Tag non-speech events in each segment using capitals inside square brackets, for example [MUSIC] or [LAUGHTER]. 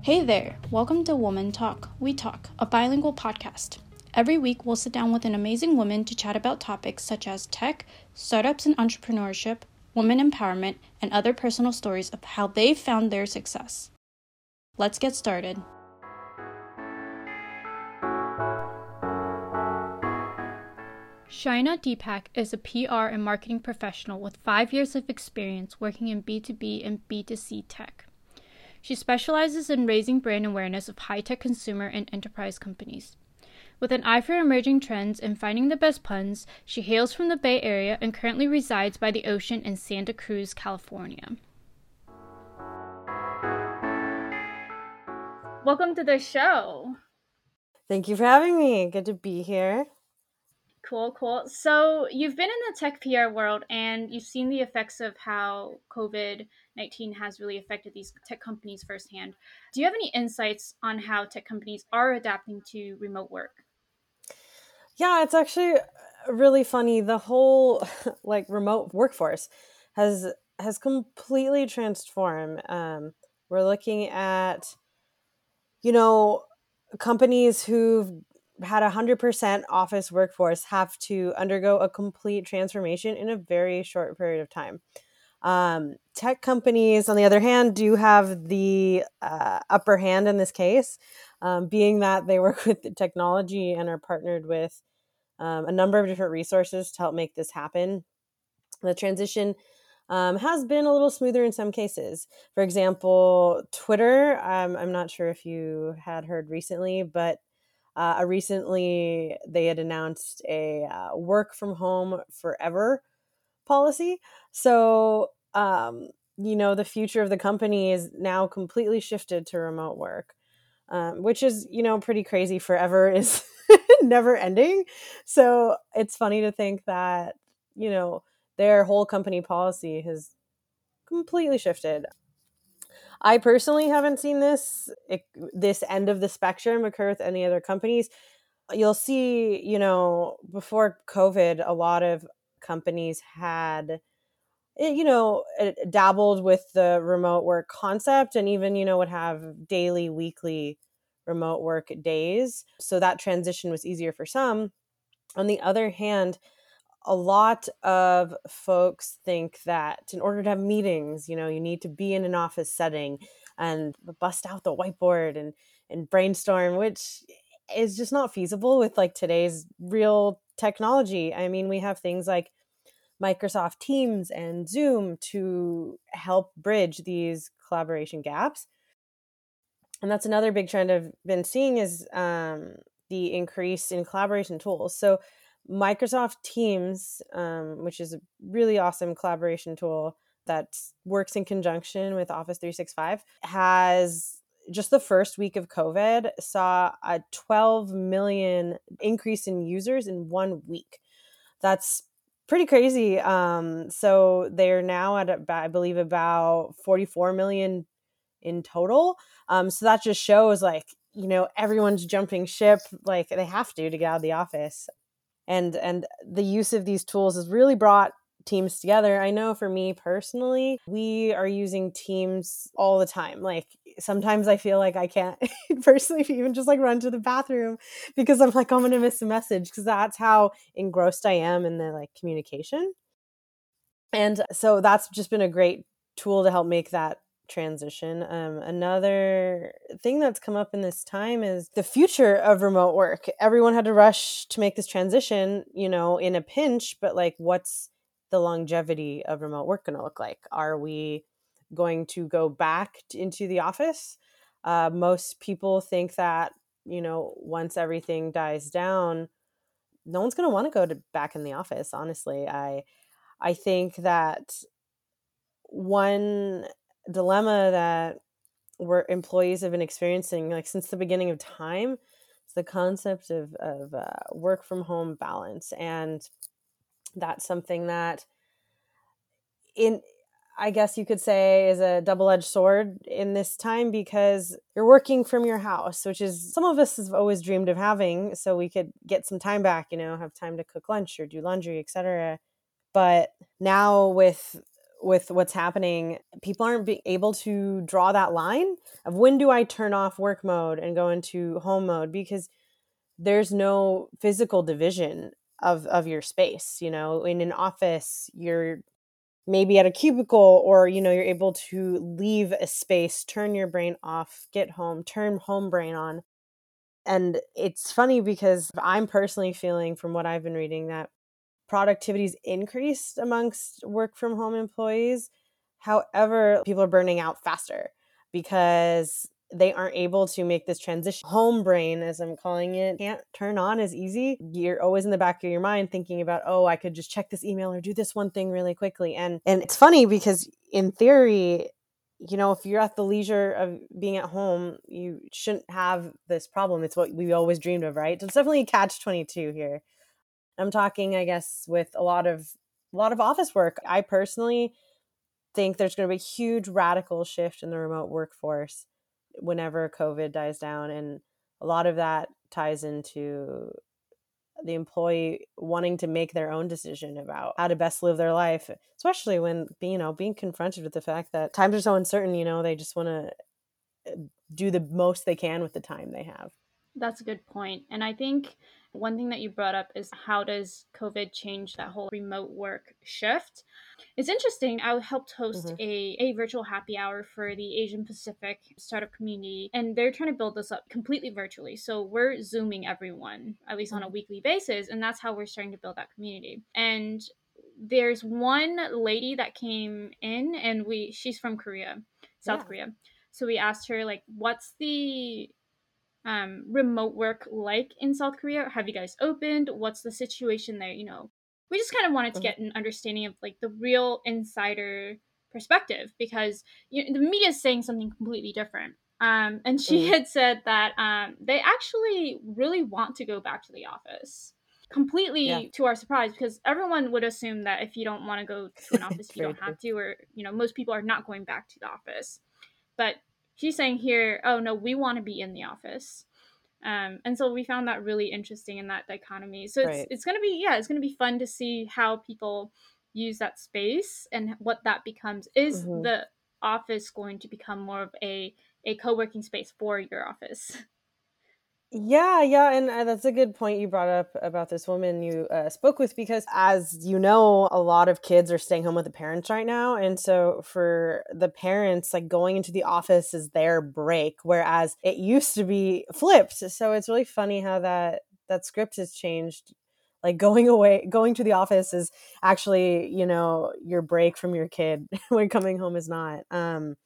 Hey there, welcome to Woman Talk. We Talk, a bilingual podcast. Every week, we'll sit down with an amazing woman to chat about topics such as tech, startups and entrepreneurship, women empowerment, and other personal stories of how they found their success. Let's get started. Shyna Deepak is a PR and marketing professional with five years of experience working in B2B and B2C tech. She specializes in raising brand awareness of high tech consumer and enterprise companies. With an eye for emerging trends and finding the best puns, she hails from the Bay Area and currently resides by the ocean in Santa Cruz, California. Welcome to the show. Thank you for having me. Good to be here. Cool, cool. So, you've been in the tech PR world and you've seen the effects of how COVID 19 has really affected these tech companies firsthand. Do you have any insights on how tech companies are adapting to remote work? Yeah, it's actually really funny. The whole [LAUGHS] like remote workforce has has completely transformed. Um, we're looking at, you know, companies who've had a hundred percent office workforce have to undergo a complete transformation in a very short period of time. Um, tech companies, on the other hand, do have the uh, upper hand in this case, um, being that they [LAUGHS] work with the technology and are partnered with um, a number of different resources to help make this happen. The transition um, has been a little smoother in some cases. For example, Twitter, um, I'm not sure if you had heard recently, but uh, recently they had announced a uh, work from home forever policy. So, um, you know, the future of the company is now completely shifted to remote work, um, which is, you know, pretty crazy. Forever [LAUGHS] is never ending. So it's funny to think that, you know, their whole company policy has completely shifted. I personally haven't seen this this end of the spectrum occur with any other companies. You'll see, you know, before COVID, a lot of companies had eh, you know dabbled with the remote work concept and even you know would have daily weekly remote work days so that transition was easier for some on the other hand a lot of folks think that in order to have meetings, you know, you need to be in an office setting and bust out the whiteboard and and brainstorm, which is just not feasible with like today's real technology. I mean, we have things like Microsoft Teams and Zoom to help bridge these collaboration gaps. And that's another big trend I've been seeing is um, the increase in collaboration tools. So Microsoft Teams, um, which is a really awesome collaboration tool that works in conjunction with Office 365, has just the first week of COVID saw a 12 million increase in users in one week. That's pretty crazy. Um, so they're now at, about, I believe, about 44 million in total. Um, so that just shows like, you know, everyone's jumping ship like they have to to get out of the office and and the use of these tools has really brought teams together. I know for me personally, we are using Teams all the time. Like sometimes I feel like I can't [LAUGHS] personally even just like run to the bathroom because I'm like I'm going to miss a message because that's how engrossed I am in the like communication. And so that's just been a great tool to help make that transition. Um, another thing that's come up in this time is the future of remote work. Everyone had to rush to make this transition, you know, in a pinch, but like, what's the longevity of remote work going to look like? Are we going to go back into the office? Uh, most people think that, you know, once everything dies down, no one's going to want to go back in the office. Honestly, I, I think that one dilemma that we're employees have been experiencing like since the beginning of time it's the concept of, of uh, work from home balance and that's something that in i guess you could say is a double-edged sword in this time because you're working from your house which is some of us have always dreamed of having so we could get some time back you know have time to cook lunch or do laundry etc but now with with what's happening, people aren't being able to draw that line of when do I turn off work mode and go into home mode? because there's no physical division of of your space you know? In an office you're maybe at a cubicle or you know you're able to leave a space turn your brain off get home turn home brain on. And it's funny because i'm personally feeling from what i've been reading that productivity's increased amongst work from home employees however people are burning out faster because they aren't able to make this transition. Home brain, as I'm calling it, can't turn on as easy. You're always in the back of your mind thinking about, oh, I could just check this email or do this one thing really quickly. And and it's funny because in theory, you know, if you're at the leisure of being at home, you shouldn't have this problem. It's what we always dreamed of, right? So it's definitely a catch 22 here. I'm talking, I guess, with a lot of a lot of office work. I personally think there's going to be a huge radical shift in the remote workforce whenever COVID dies down. And a lot of that ties into the employee wanting to make their own decision about how to best live their life, especially when you know being confronted with the fact that times are so uncertain. You know, they just want to uh, do the most they can with the time they have. That's a good point, and I think one thing that you brought up is how does COVID change that whole remote work shift? It's interesting. I helped host mm-hmm. a, a virtual happy hour for the Asian Pacific startup community, and they're trying to build this up completely virtually. So we're Zooming everyone, at least mm-hmm. on a mm-hmm. weekly basis, and that's how we're starting to build that community. And there's one lady that came in, and we she's from Korea, South yeah. Korea. So we asked her like, what's the um, remote work like in South Korea? Have you guys opened? What's the situation there? You know, we just kind of wanted to get an understanding of like the real insider perspective because you know, the media is saying something completely different. Um, and she mm. had said that um, they actually really want to go back to the office completely yeah. to our surprise because everyone would assume that if you don't want to go to an [LAUGHS] office you don't have to or you know most people are not going back to the office but she's saying here, oh no, we want to be in the office. Um, and so we found that really interesting in that dichotomy. So it's right. it's gonna be yeah, it's gonna be fun to see how people use that space and what that becomes. Is mm-hmm. the office going to become more of a a co-working space for your office? [LAUGHS] Yeah, yeah, and uh, that's a good point you brought up about this woman you uh, spoke with because, as you know, a lot of kids are staying home with the parents right now, and so for the parents, like going into the office is their break, whereas it used to be flipped. So it's really funny how that that script has changed. Like going away, going to the office is actually, you know, your break from your kid [LAUGHS] when coming home is not. Um,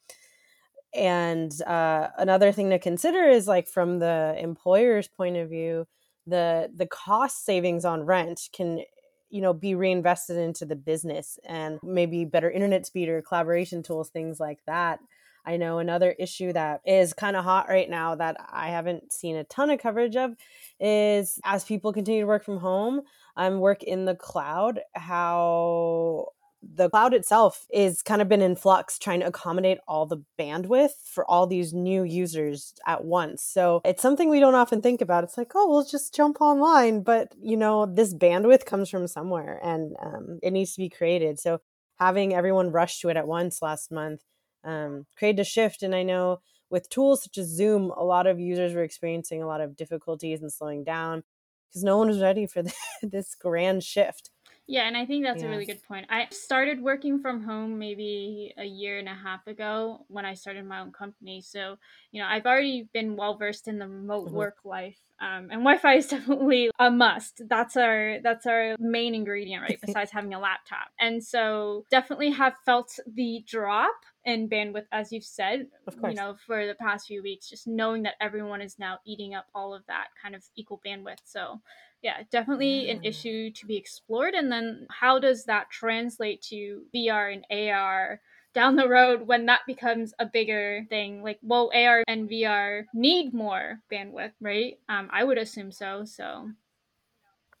and uh, another thing to consider is like from the employer's point of view the the cost savings on rent can you know be reinvested into the business and maybe better internet speed or collaboration tools things like that. I know another issue that is kind of hot right now that i haven't seen a ton of coverage of is as people continue to work from home and um, work in the cloud how the cloud itself is kind of been in flux trying to accommodate all the bandwidth for all these new users at once. So it's something we don't often think about. It's like, oh, we'll just jump online. But, you know, this bandwidth comes from somewhere and um, it needs to be created. So having everyone rush to it at once last month um, created a shift. And I know with tools such as Zoom, a lot of users were experiencing a lot of difficulties and slowing down because no one was ready for [LAUGHS] this grand shift. Yeah, and I think that's a really good point. I started working from home maybe a year and a half ago when I started my own company. So, you know, I've already been well versed in the remote mm-hmm. work life. Um, and Wi-Fi is [LAUGHS] definitely a must. That's our that's our main ingredient, right? [LAUGHS] Besides having a laptop. And so definitely have felt the drop in bandwidth, as you've said, you know, for the past few weeks, just knowing that everyone is now eating up all of that kind of equal bandwidth. So yeah, definitely an issue to be explored. And then how does that translate to VR and AR down the road when that becomes a bigger thing? Like, will AR and VR need more bandwidth, right? Um, I would assume so. So.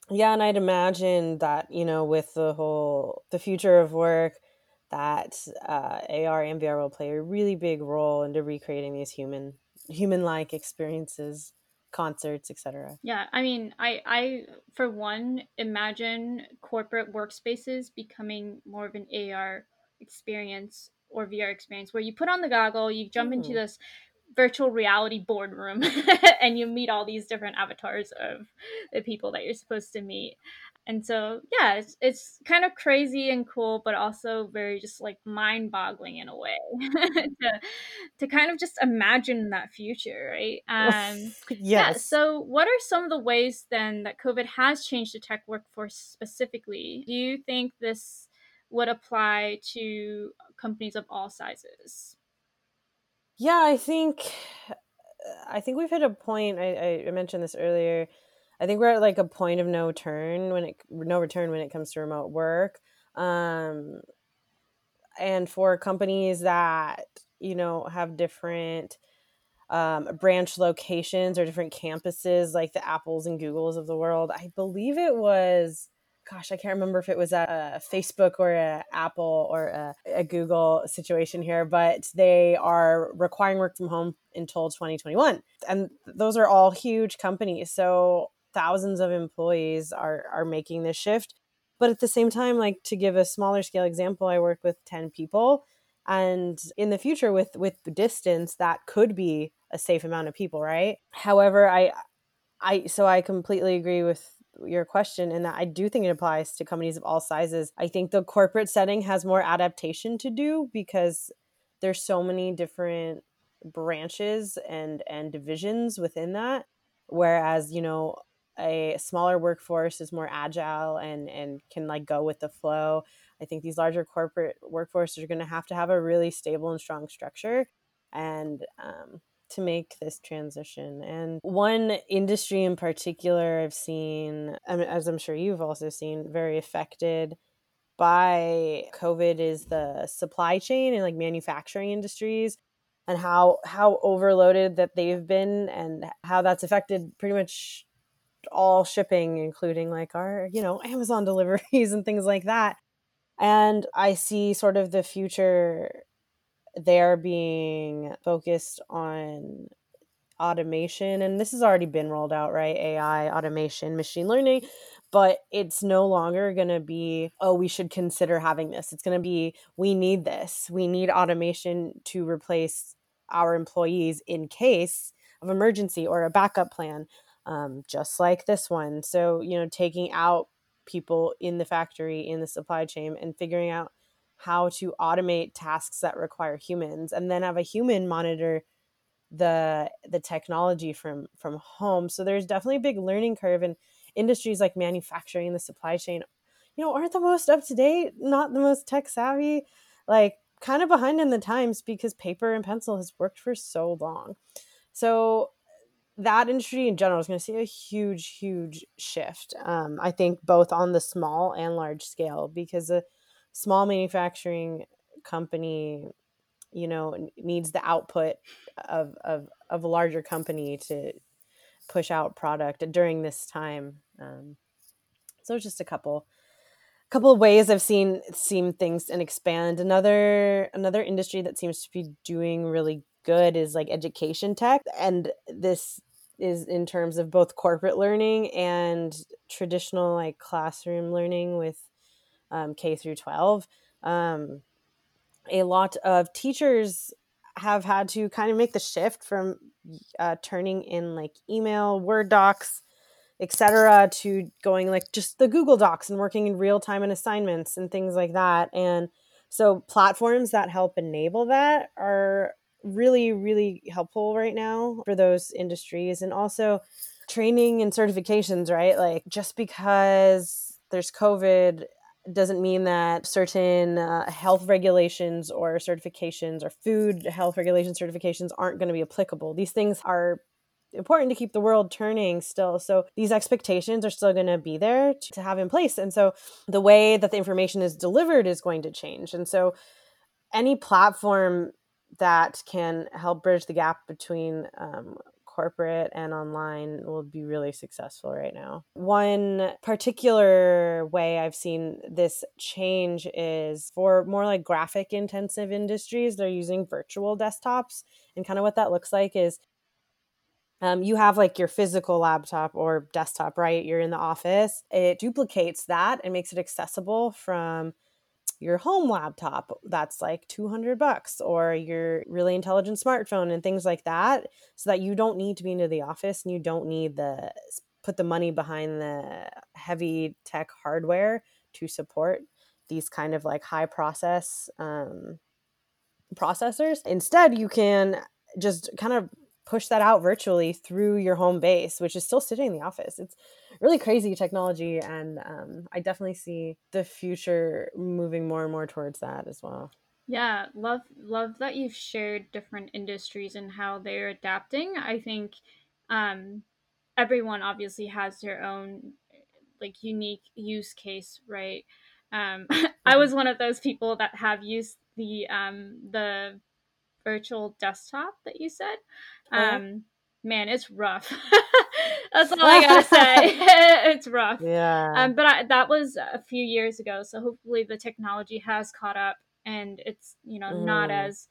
Yeah, and I'd imagine that you know, with the whole the future of work, that uh, AR and VR will play a really big role into recreating these human human like experiences concerts, etc. Yeah, I mean, I I for one imagine corporate workspaces becoming more of an AR experience or VR experience where you put on the goggle, you jump mm. into hmm. this virtual reality boardroom [LAUGHS] and you meet all these different avatars of the people that you're supposed to meet and so yeah it's, it's kind of crazy and cool but also very just like mind-boggling in a way [LAUGHS] to, to kind of just imagine that future right? Um [LAUGHS] yes. yeah so what are some of the ways then that covid has changed the tech workforce specifically? Do you think this would apply to companies of all sizes? Yeah i think i think we've hit a point i, I mentioned this earlier I think we're at like a point of no turn when it no return when it comes to remote work. Um, and for companies that you know have different um, branch locations or different campuses, like the Apples and Googles of the world, I believe it was. Gosh, I can't remember if it was a Facebook or a Apple or a, a Google situation here, but they are requiring work from home until 2021, and those are all huge companies. So thousands of employees are are making this shift. But at the same time like to give a smaller scale example i work with 10 people and in the future with with distance that could be a safe amount of people right? However i i so i completely agree with your question in that i do think it applies to companies of all sizes. I think the corporate setting has more adaptation to do because there's so many different branches and and divisions within that. Whereas you know a smaller workforce is more agile and and can like go with the flow. I think these larger corporate workforces are going to have to have a really stable and strong structure and um, to make this transition. And one industry in particular i've seen as i'm sure you've also seen very affected by covid is the supply chain and like manufacturing industries and how how overloaded that they've been and how that's affected pretty much all shipping, including like our, you know, Amazon [LAUGHS] deliveries and things like that. And I see sort of the future there being focused on automation. And this has already been rolled out, right? AI, automation, machine learning. But it's no longer going to be, oh, we should consider having this. It's going to be, we need this. We need automation to replace our employees in case of emergency or a backup plan um, just like this one. So, you know, taking out people in the factory, in the supply chain, and figuring out how to automate tasks that require humans and then have a human monitor the the technology from from home. So there's definitely a big learning curve in industries like manufacturing the supply chain. You know aren't the most up to date not the most tech savvy? Like kind of behind in the times because paper and pencil has worked for so long. So that industry in general is going to see a huge, huge shift. Um, I think both on the small and large scale, because a small manufacturing company, you know, needs the output of, of, of a larger company to push out product during this time. Um, so just a couple couple of ways I've seen seen things and expand. Another another industry that seems to be doing really good is like education tech and this is in terms of both corporate learning and traditional like classroom learning with um, k through 12 um, a lot of teachers have had to kind of make the shift from uh, turning in like email word docs etc to going like just the google docs and working in real time and assignments and things like that and so platforms that help enable that are really really helpful right now for those industries and also training and certifications right like just because there's covid doesn't mean that certain uh, health regulations or certifications or food health regulation certifications aren't going to be applicable these things are important to keep the world turning still. So these expectations are still going to be there to have in place. And so the way that the information is delivered is going to change. And so any platform that can help bridge the gap between um, corporate and online will be really successful right now. One particular way I've seen this change is for more like graphic intensive industries, they're using virtual desktops. And kind of what that looks like is um, you have like your physical laptop or desktop, right? You're in the office. It duplicates that and makes it accessible from your home laptop that's like 200 bucks or your really intelligent smartphone and things like that so that you don't need to be into the office and you don't need the put the money behind the heavy tech hardware to support these kind of like high process um, processors. Instead, you can just kind of push that out virtually through your home base, which is still sitting in the office. It's really crazy technology, and um, I definitely see the future moving more and more towards that as well. Yeah, love love that you've shared different industries and how they're adapting. I think um, everyone obviously has their own like unique use case, right? Um, [LAUGHS] I was mm-hmm. one of those people that have used the um, the virtual desktop that you said. Oh, um, man, it's rough. [LAUGHS] That's [LAUGHS] all I gotta say. [LAUGHS] it's rough. Yeah. Um, but I, that was a few years ago, so hopefully the technology has caught up, and it's you know mm. not as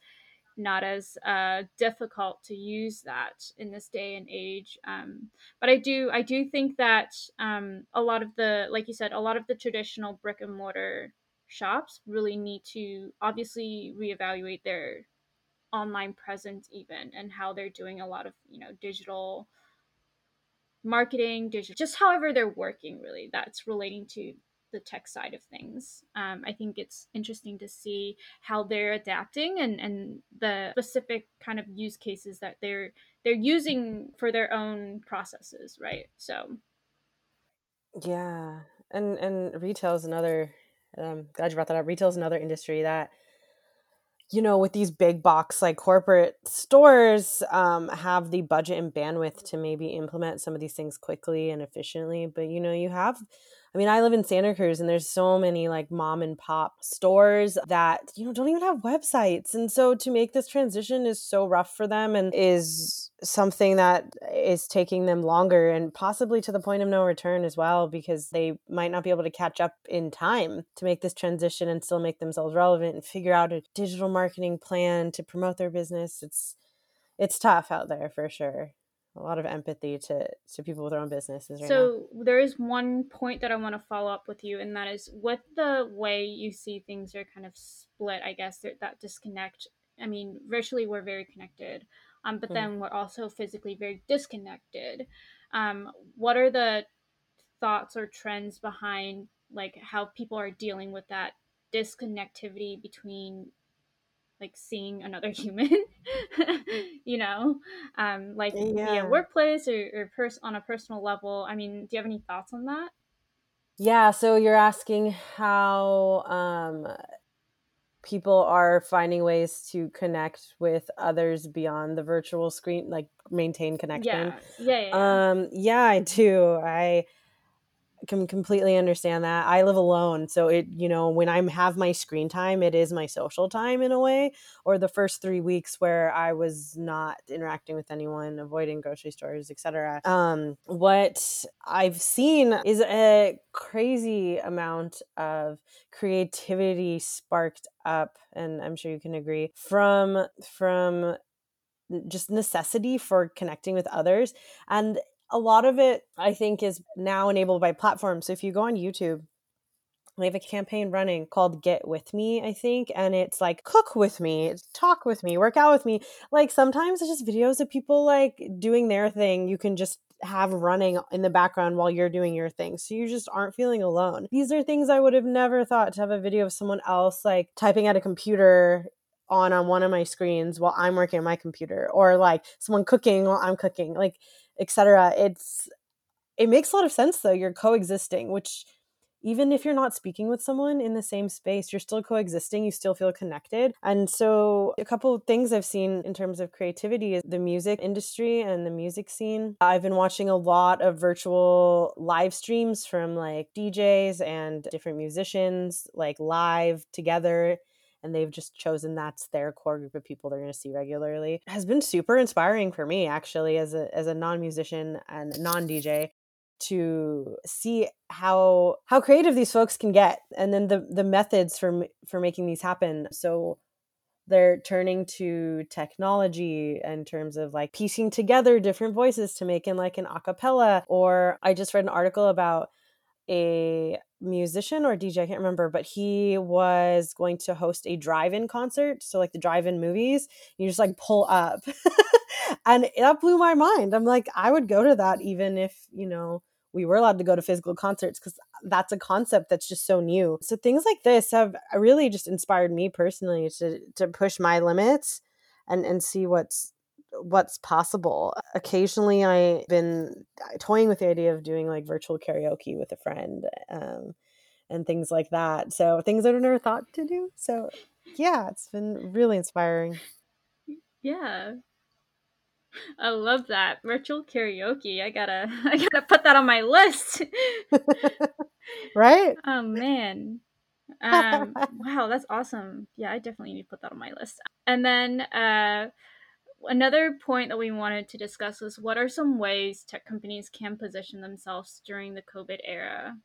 not as uh, difficult to use that in this day and age. Um, but I do I do think that um, a lot of the like you said a lot of the traditional brick and mortar shops really need to obviously reevaluate their online presence even and how they're doing a lot of you know digital marketing digital just however they're working really that's relating to the tech side of things. Um, I think it's interesting to see how they're adapting and, and the specific kind of use cases that they're they're using for their own processes, right? So, yeah, and and retail is another. Um, glad you brought that up. Retail is another industry that you know, with these big box like corporate stores, um, have the budget and bandwidth to maybe implement some of these things quickly and efficiently. But you know, you have I mean, I live in Santa Cruz and there's so many like mom and pop stores that, you know, don't even have websites. And so to make this transition is so rough for them and is something that is taking them longer and possibly to the point of no return as well because they might not be able to catch up in time to make this transition and still make themselves relevant and figure out a digital marketing plan to promote their business. It's it's tough out there for sure a lot of empathy to to people with their own businesses right so now. there is one point that i want to follow up with you and that is with the way you see things are kind of split i guess that disconnect i mean virtually we're very connected um, but mm. then we're also physically very disconnected um, what are the thoughts or trends behind like how people are dealing with that disconnectivity between like seeing another [LAUGHS] human you know um like yeah. via workplace or, or pers- on a personal level i mean do you have any thoughts on that yeah so you're asking how um people are finding ways to connect with others beyond the virtual screen like maintain connection. Yeah. Yeah, yeah. um yeah i do. I can completely understand that. I live alone, so it you know when I have my screen time, it is my social time in a way. Or the first three weeks where I was not interacting with anyone, avoiding grocery stores, etc. Um, what I've seen is a crazy amount of creativity sparked up, and I'm sure you can agree from from just necessity for connecting with others and a lot of it I think is now enabled by platforms. So if you go on YouTube, we have a campaign running called Get With Me, I think, and it's like cook with me, talk with me, work out with me. Like sometimes it's just videos of people like doing their thing. You can just have running in the background while you're doing your thing. So you just aren't feeling alone. These are things I would have never thought to have a video of someone else like typing at a computer on on one of my screens while I'm working on my computer or like someone cooking while I'm cooking. Like etc. It's it makes a lot of sense though. You're coexisting, which even if you're not speaking with someone in the same space, you're still coexisting, you still feel connected. And so, a couple of things I've seen in terms of creativity is the music industry and the music scene. I've been watching a lot of virtual live streams from like DJs and different musicians, like live together and they've just chosen that's their core group of people they're going to see regularly has been super inspiring for me actually as a as a non-musician and non-DJ to see how how creative these folks can get and then the the methods for for making these happen. So they're turning to technology in terms of like piecing together different voices to make in like an acapella or i just read an article about a musician or DJ, I can't remember, but he was going to host a drive-in concert. So like the drive-in movies, you just like pull up. [LAUGHS] and that blew my mind. I'm like, I would go to that even if, you know, we were allowed to go to physical concerts because that's a concept that's just so new. So things like this have really just inspired me personally to to push my limits and and see what's what's possible. Occasionally, I've been toying with the idea of doing like virtual karaoke with a friend um, and things like that. So things I've never thought to do. So yeah, it's been really inspiring. Yeah. I love that virtual karaoke. I gotta, [LAUGHS] I gotta put that on my list. [LAUGHS] [LAUGHS] right? Oh man. Um, wow, that's awesome. Yeah, I definitely need to put that on my list. And then uh, another point that we wanted to discuss was what are some ways tech companies can position themselves during the COVID era?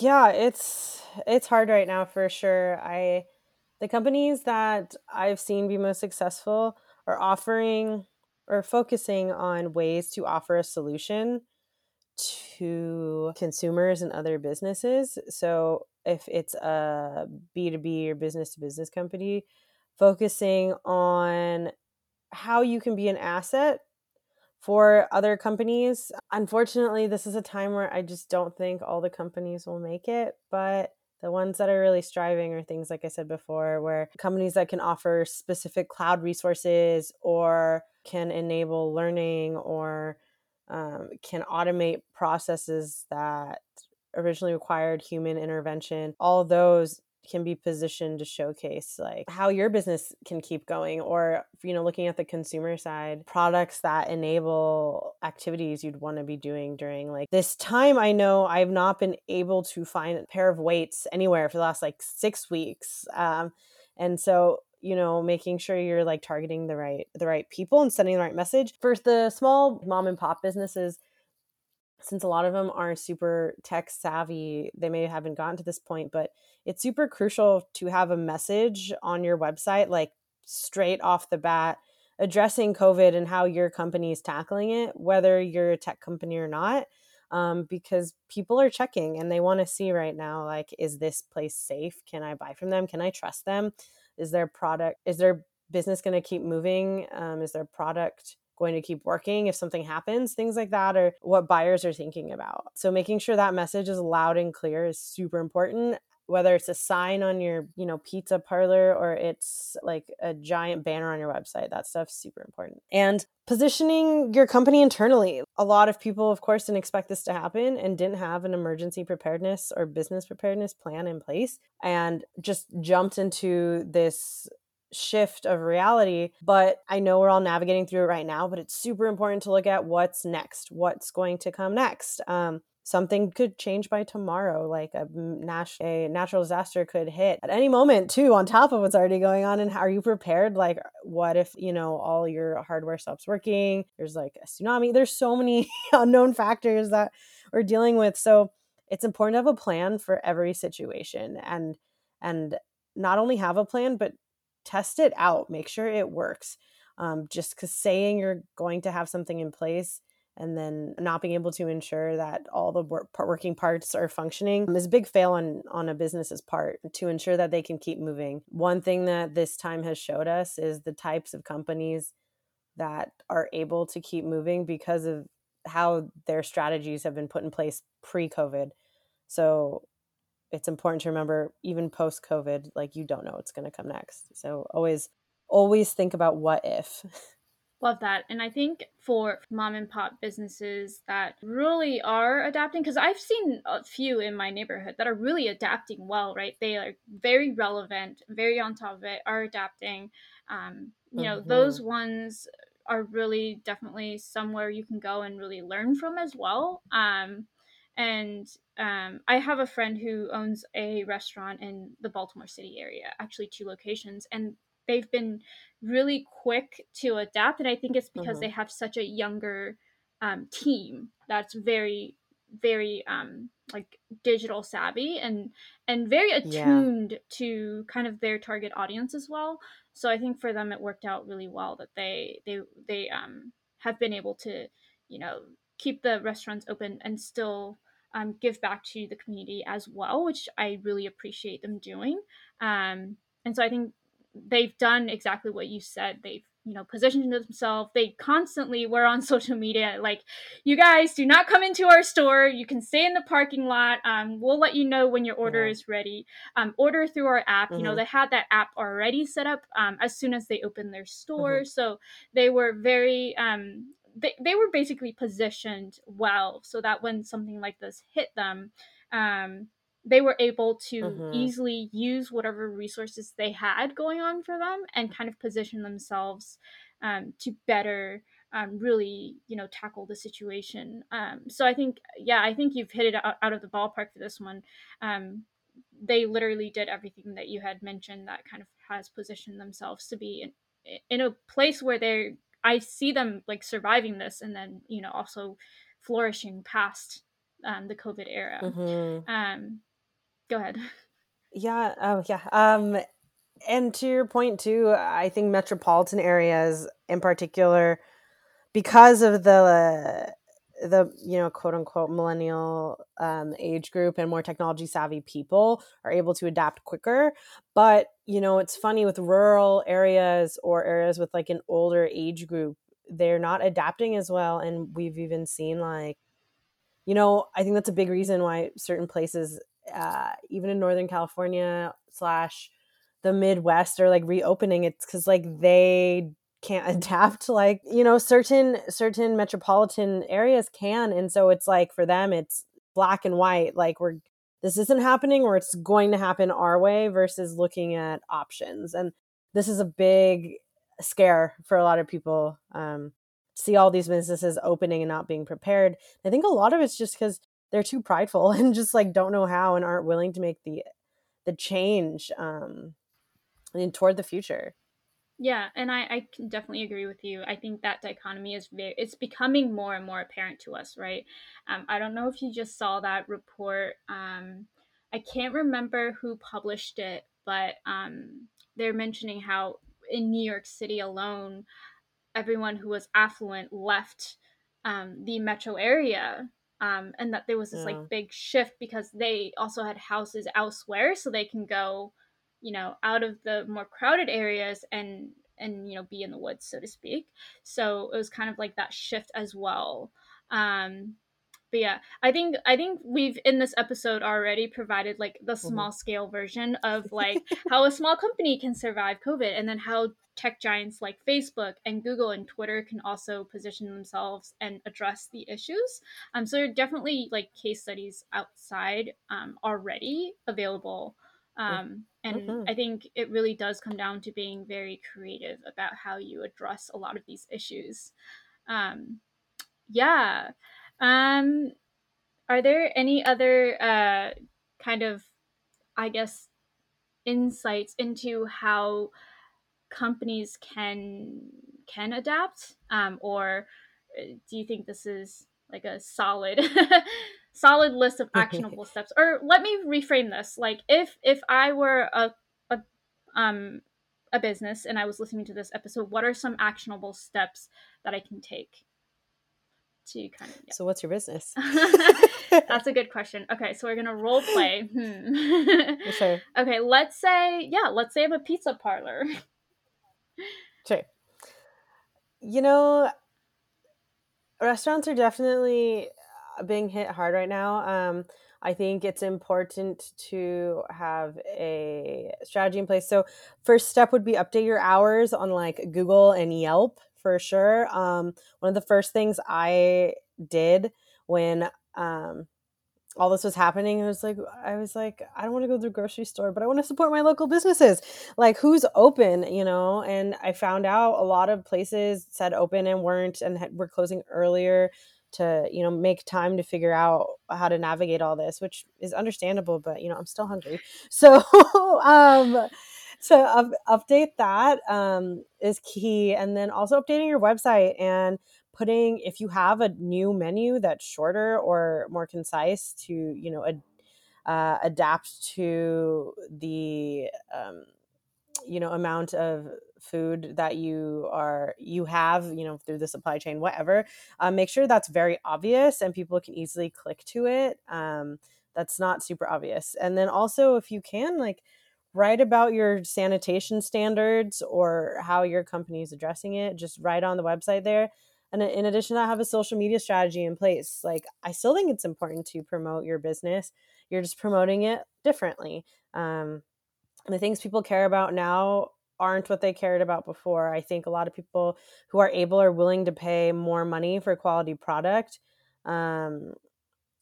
Yeah, it's it's hard right now for sure. I the companies that I've seen be most successful are offering or focusing on ways to offer a solution to consumers and other businesses. So if it's a B2B or business to business company, focusing on how you can be an asset for other companies. Unfortunately, this is a time where I just don't think all the companies will make it, but the ones that are really striving are things like I said before, where companies that can offer specific cloud resources or can enable learning or um, can automate processes that originally required human intervention. All those can be positioned to showcase like how your business can keep going or you know looking at the consumer side products that enable activities you'd want to be doing during like this time. I know i've not been able to find a pair of weights anywhere for the last like six weeks um, and so you know making sure you're like targeting the right the right people and sending the right message. For the small mom and pop businesses since a lot of them are super tech savvy, they may haven't gotten to this point, but it's super crucial to have a message on your website, like straight off the bat, addressing COVID and how your company is tackling it, whether you're a tech company or not. Um, because people are checking and they want to see right now, like, is this place safe? Can I buy from them? Can I trust them? Is their product, is their business going to keep moving? Um, is their product going to keep working if something happens things like that are what buyers are thinking about. So making sure that message is loud and clear is super important whether it's a sign on your you know pizza parlor or it's like a giant banner on your website that stuff's super important. And positioning your company internally. A lot of people of course didn't expect this to happen and didn't have an emergency preparedness or business preparedness plan in place and just jumped into this shift of reality. But I know we're all navigating through it right now, but it's super important to look at what's next, what's going to come next. Um, something could change by tomorrow like a, nat- a natural disaster could hit at any moment too on top of what's already going on and how are you prepared like what if you know all your hardware stops working there's like a tsunami there's so many [LAUGHS] unknown factors that we're dealing with so it's important to have a plan for every situation and and not only have a plan but test it out, make sure it works. Um, just because saying you're going to have something in place and then not being able to ensure that all the work, working parts are functioning is a big fail on on a business's part to ensure that they can keep moving. One thing that this time has showed us is the types of companies that are able to keep moving because of how their strategies have been put in place pre-COVID. So it's important to remember even post covid like you don't know what's going to come next. So always always think about what if. Love that. And i think for mom and pop businesses that really are adapting because i've seen a few in my neighborhood that are really adapting well right? They are very relevant very on top of it are adapting. Um, you know mm-hmm. those ones are really definitely somewhere you can go and really learn from as well. Um, and um, I have a friend who owns a restaurant in the Baltimore City area, actually two locations, and they've been really quick to adapt. And I think it's because mm-hmm. they have such a younger um, team that's very, very um, like digital savvy and and very attuned yeah. to kind of their target audience as well. So I think for them it worked out really well that they they they um have been able to you know keep the restaurants open and still um, give back to the community as well, which I really appreciate them doing. Um, and so I think they've done exactly what you said. They've you know positioned themselves they constantly were on [LAUGHS] social media like you guys do not come into our store you can stay in the parking lot um, we'll let you know when your order yeah. is ready um, order through our app mm-hmm. you know mm-hmm. they had that app already set up um, as soon as they opened their store mm-hmm. so they were very um, they, they were basically positioned well so that when something like this hit them um, they were able to mm-hmm. easily use whatever resources they had going on for them and kind of position themselves um, to better um, really you know tackle the situation um, so i think yeah i think you've hit it out, out of the ballpark for this one um, they literally did everything that you had mentioned that kind of has positioned themselves to be in, in a place where they're i see them like surviving this and then you know also flourishing past um, the covid era mm-hmm. um, go ahead. [LAUGHS] Yeah. Oh, yeah. Um, and to your point too, I think metropolitan areas in particular, because of the the you know quote unquote millennial um, age group and more technology savvy people are able to adapt quicker but you know it's funny with rural areas or areas with like an older age group they're not adapting as well and we've even seen like you know i think that's a big reason why certain places uh, even in Northern California slash the Midwest are like reopening. It's because like they can't [LAUGHS] adapt like you know certain certain metropolitan areas can and so it's like for them it's black and white like we're this isn't happening or it's going to happen our way versus looking at options and this is a big scare for a lot of people um see all these businesses opening and not being prepared. I think a lot of it's just because they're too prideful [LAUGHS] and just like don't know how and aren't willing to make the the change um and toward the future yeah and I, I can definitely agree with you i think that dichotomy is very it's becoming more and more apparent to us right um, i don't know if you just saw that report um, i can't remember who published it but um, they're mentioning how in new york city alone everyone who was affluent left um, the metro area um, and that there was this yeah. like big shift because they also had houses elsewhere so they can go you know out of the more crowded areas and and you know be in the woods so to speak so it was kind of like that shift as well um but yeah i think i think we've in this episode already provided like the mm-hmm. small scale version of [LAUGHS] like how a small company can survive covid and then how tech giants like Facebook and Google and Twitter can also position themselves and address the issues. Um, so there are definitely like case studies outside um, already available. Um, and. I think it really does come down to being very creative about how you address a lot of these issues. Um, yeah. Um, are there any other uh, kind of, I guess, insights into how companies can can adapt um, or uh, do you think this is like a solid [LAUGHS] solid list of [LAUGHS] actionable steps or let me reframe this like if if i were a, a um a business and i was listening to this episode what are some actionable steps that i can take to kind of yeah. so what's your business [LAUGHS] that's a good [LAUGHS] question okay so we're gonna role play [LAUGHS] hmm. sure. okay let's say yeah let's say i'm a pizza parlor Sure. You know, restaurants are definitely being hit hard right now. Um, I think it's important to have a strategy in place. So, first step would be update your hours on like Google and Yelp for sure. Um, one of the first things I did when um, all this was happening it was like i was like i don't want to go to the grocery store but i want to support my local businesses like who's open you know and i found out a lot of places said open and weren't and had, were closing earlier to you know make time to figure out how to navigate all this which is understandable but you know i'm still hungry. [LAUGHS] So um so up, update that um, is key and then also updating your website and putting if you have a new menu that's shorter or more concise to you know ad, uh, adapt to the um, you know amount of food that you are you have you know through the supply chain whatever um, make sure that's very obvious and people can easily click to it um, that's not super obvious. And then also if you can like write about your sanitation standards or how your company is addressing it just write on the website there. And in addition that have a social media strategy in place like i still think it's important to promote your business. You're just promoting it differently um, the things people care about now aren't what they cared about before. I think a lot of people who are able are willing to pay more money for quality product um,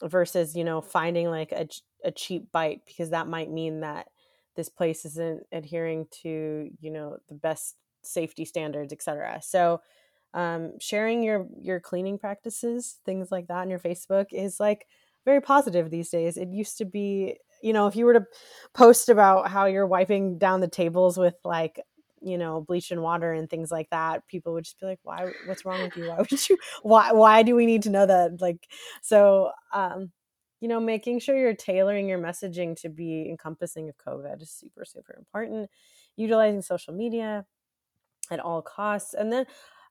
versus, you know, finding like a, a cheap bite because that might mean that this place isn't adhering to, you know, the best safety standards, etc. So, um, sharing your your cleaning practices, things like that, on your Facebook is like very positive these days. It used to be you know, if you were to post about how you're wiping down the tables with like, you know, bleach and water and things like that, people would just be like, why, what's wrong with you? Why would you, [LAUGHS] why, why do we need to know that? Like, so, um, you know, making sure you're tailoring your messaging to be encompassing of COVID is super, super important. Utilizing social media at all costs. And then,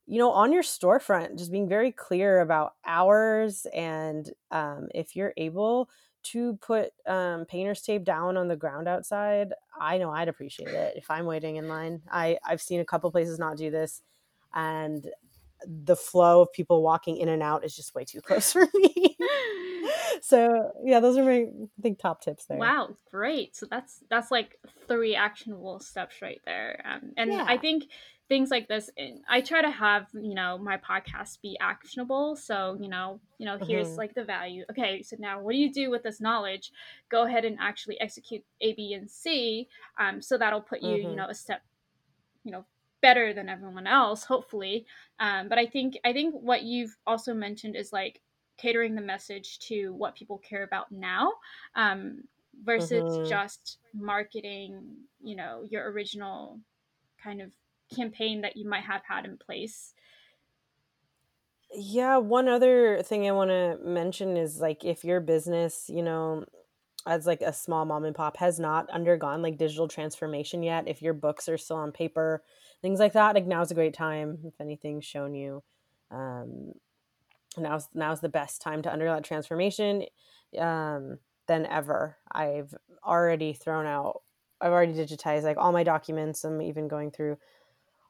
you know, on your storefront, just being very clear about hours and um, if you're able to put um, painter's tape down on the ground outside, I know I'd appreciate it if I'm waiting in line. I I've seen a couple places not do this, and the flow of people walking in and out is just way too close for me. [LAUGHS] [LAUGHS] so yeah, those are my I think top tips there. Wow, great! So that's that's like three actionable steps right there, um, and yeah. I think things like this i try to have you know my podcast be actionable so you know you know here's mm-hmm. like the value okay so now what do you do with this knowledge go ahead and actually execute a b and c um, so that'll put you mm-hmm. you know a step you know better than everyone else hopefully um, but i think i think what you've also mentioned is like catering the message to what people care about now um, versus mm-hmm. just marketing you know your original kind of campaign that you might have had in place. Yeah, one other thing I want to mention is like if your business, you know, as like a small mom and pop has not undergone like digital transformation yet, if your books are still on paper, things like that, like now's a great time if anything's shown you. Um now's now's the best time to undergo that transformation um than ever. I've already thrown out I've already digitized like all my documents. I'm even going through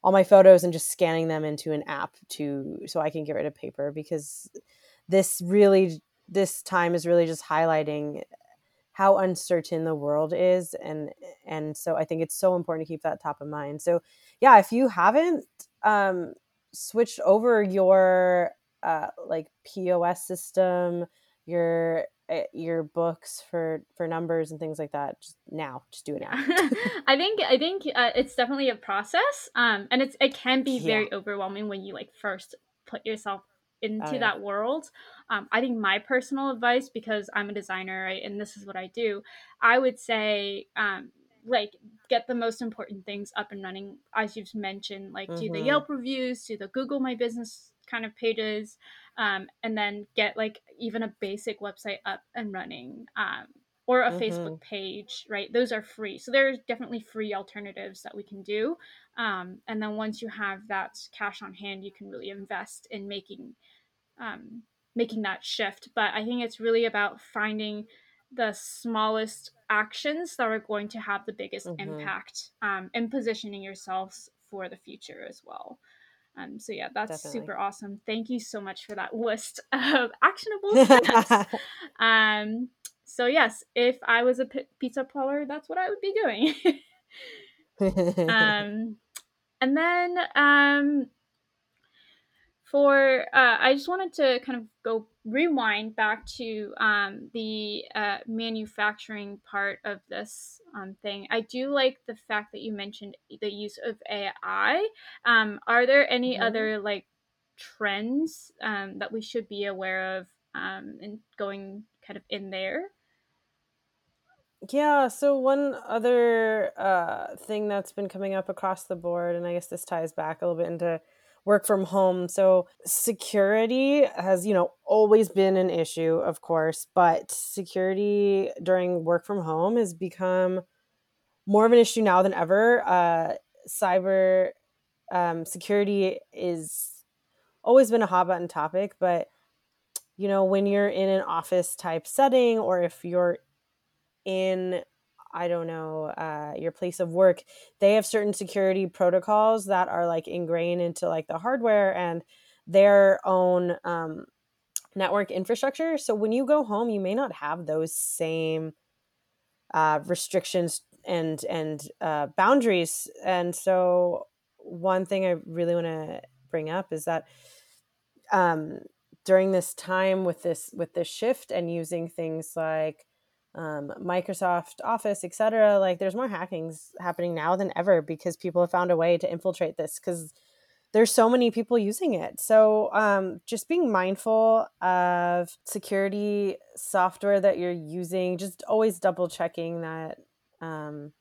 all my photos and just scanning them into an app to so I can get rid of paper because this really this time is really just highlighting how uncertain the world is and and so I think it's so important to keep that top of mind. So yeah, if you haven't um switched over your uh like POS system, your your books for for numbers and things like that just now just do it now [LAUGHS] i think i think uh, it's definitely a process um and it's it can be very yeah. overwhelming when you like first put yourself into oh, that world um, i think my personal advice because i'm a designer right, and this is what i do i would say um, like get the most important things up and running as you've mentioned like mm-hmm. do the yelp reviews do the google my business kind of pages um, and then get like even a basic website up and running um, or a mm-hmm. Facebook page, right? Those are free. So there's definitely free alternatives that we can do. Um, and then once you have that cash on hand, you can really invest in making um, making that shift. But I think it's really about finding the smallest actions that are going to have the biggest mm-hmm. impact um, and positioning yourselves for the future as well. Um, so yeah, that's Definitely. super awesome. Thank you so much for that [LAUGHS] list of actionable [LAUGHS] steps. um, so yes, if I was a p- pizza parlor, that's what I would be doing. [LAUGHS] um, and then um, for uh, I just wanted to kind of go rewind back to um, the uh, manufacturing part of this um, thing. I do like the fact that you mentioned the use of AI. Um, are there any mm-hmm. other like trends um, that we should be aware of um, and going kind of in there? Yeah, so one other uh, thing that's been coming up across the board, and I guess this ties back a little bit into work from home. So security has, you know, always been an issue, of course, but security during work from home has become more of an issue now than ever. Uh, cyber um, security is always been a hot button topic, but you know, when you're in an office type setting or if you're in I don't know, uh, your place of work, they have certain security protocols that are like ingrained into like the hardware and their own um, network infrastructure. So when you go home, you may not have those same uh, restrictions and and uh, boundaries. And so one thing I really want to bring up is that um, during this time with this with this shift and using things like um, Microsoft Office, etc. Like there's more hackings happening now than ever because people have found a way to infiltrate this because there's so many people using it. So um, just being mindful of security software that you're using, just always double checking that um,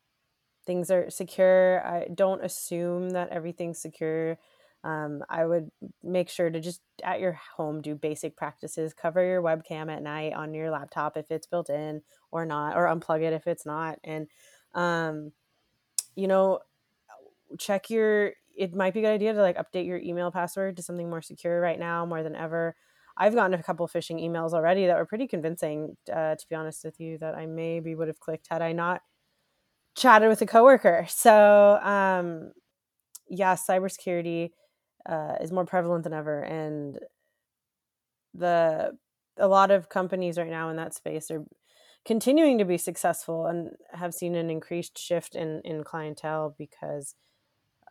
things are secure. I don't assume that everything's secure um, I would make sure to just at your home do basic practices. Cover your webcam at night on your laptop if it's built in or not, or unplug it if it's not. And, um, you know, check your, it might be a good idea to like update your email password to something more secure right now more than ever. I've gotten a couple phishing emails already that were pretty convincing, uh, to be honest with you, that I maybe would have clicked had I not chatted with a coworker. So, um, yeah, cybersecurity uh, is more prevalent than ever, and the a lot of companies right now in that space are continuing to be successful and have seen an increased shift in in clientele because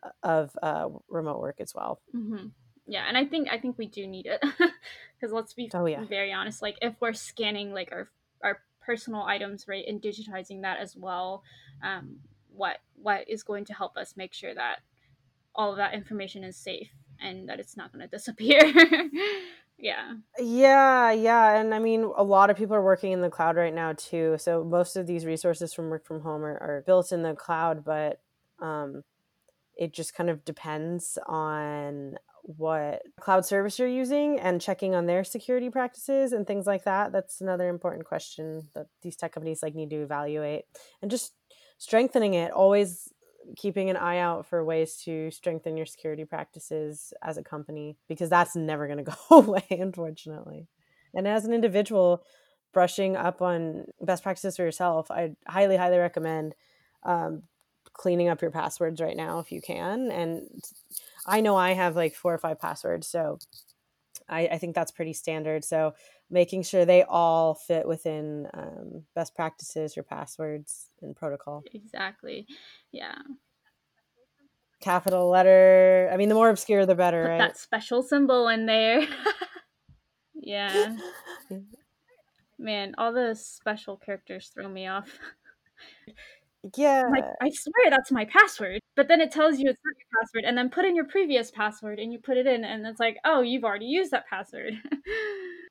uh, of uh, remote work as well. Mm-hmm. Yeah, and I think I think we do need it [LAUGHS] because let's be oh, yeah. very honest. Like if we're scanning like our our personal items, right, and digitizing that as well, um, what what is going to help us make sure that all of that information is safe and that it's not going to disappear. [LAUGHS] yeah. Yeah, yeah, and I mean a lot of people are working in the cloud right now too. So most of these resources from work from home are, are built in the cloud, but um, it just kind of depends on what cloud service you're using and checking on their security practices and things like that. That's another important question that these tech companies like need to evaluate and just strengthening it always keeping an eye out for ways to strengthen your security practices as a company because that's never going [LAUGHS] to go away unfortunately. And as an individual brushing up on best practices for yourself i highly highly recommend um, cleaning up your passwords right now if you can and i know i have like four or five passwords so I, I think that's pretty standard. So making sure they all fit within um, best practices your passwords and protocol. Exactly. Yeah. Capital letter i mean the more obscure the better Put right? that special symbol in there. [LAUGHS] Yeah. [LAUGHS] Man all the special characters throw me off. Yeah. Like i swear that's my password but then it tells you it's not your password and then put in your previous password and you put it in and it's like oh you've already used that password [LAUGHS]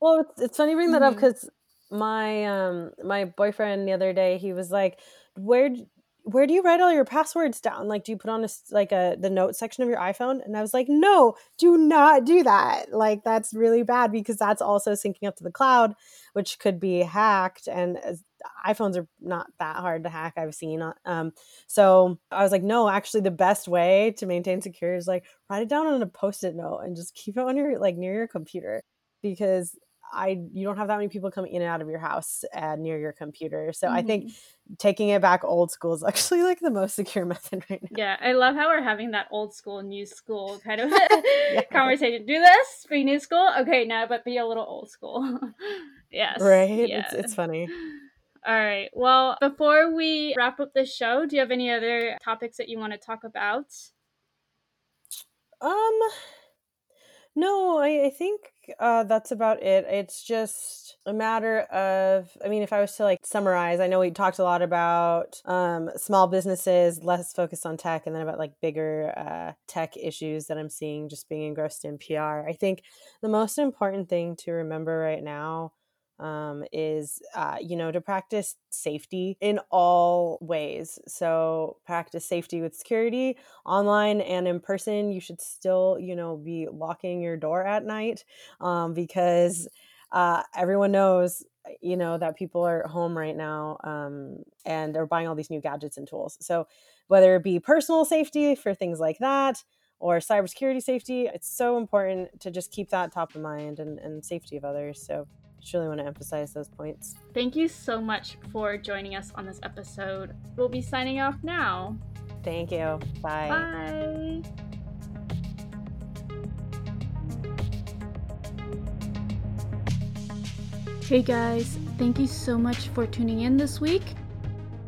Well, it's, it's funny you bring that mm-hmm. up because my um my boyfriend the other day he was like, "Where where do you write all your passwords down? Like, do you put on a like a the note section of your iPhone?" And I was like, "No, do not do that. Like, that's really bad because that's also syncing up to the cloud, which could be hacked. And iPhones are not that hard to hack. I've seen. Uh, um, so I was like, no, actually, the best way to maintain secure is like write it down on a post-it note and just keep it on your like near your computer because I you don't have that many people coming in and out of your house uh, near your computer. So mm-hmm. I think mm-hmm. taking it back old school is [LAUGHS] actually like the most secure [LAUGHS] method right now. Yeah, I love how we're having that old school, new school [LAUGHS] kind of yeah. conversation. Do this, be new school. Okay, now but be a little old school. yes. Right. Yeah. It's it's funny. All right. Well, before we wrap up this show, do you have any other topics that you want to talk about? Um no, I, I think uh, that's about it. It's just a matter of, I mean, if I was to like summarize, I know we talked a lot about um, small businesses, less focused on tech, and then about like bigger uh, tech issues that I'm seeing just being engrossed in PR. I think the most important thing to remember right now um, is uh, you know to practice safety in all ways. So practice safety with security online and in person. You should still you know be locking your door at night um, because uh, everyone knows you know that people are at home right now um, and are buying all these new gadgets and tools. So whether it be personal safety for things like that or cybersecurity safety it's so important to just keep that top of mind and, and safety of others. So just really want to emphasize those points thank you so much for joining us on this episode we'll be signing off now thank you bye bye Hey guys, thank you so much for tuning in this week.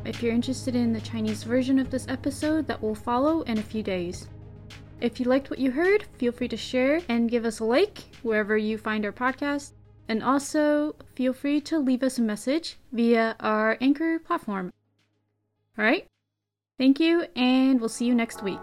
If you're interested in the Chinese version of this episode, that will follow in a few days. If you liked what you heard, feel free to share and give us a like wherever you find our podcast. And also, feel free to leave us a message via our Anchor platform. Alright? Thank you, and we'll see you next week.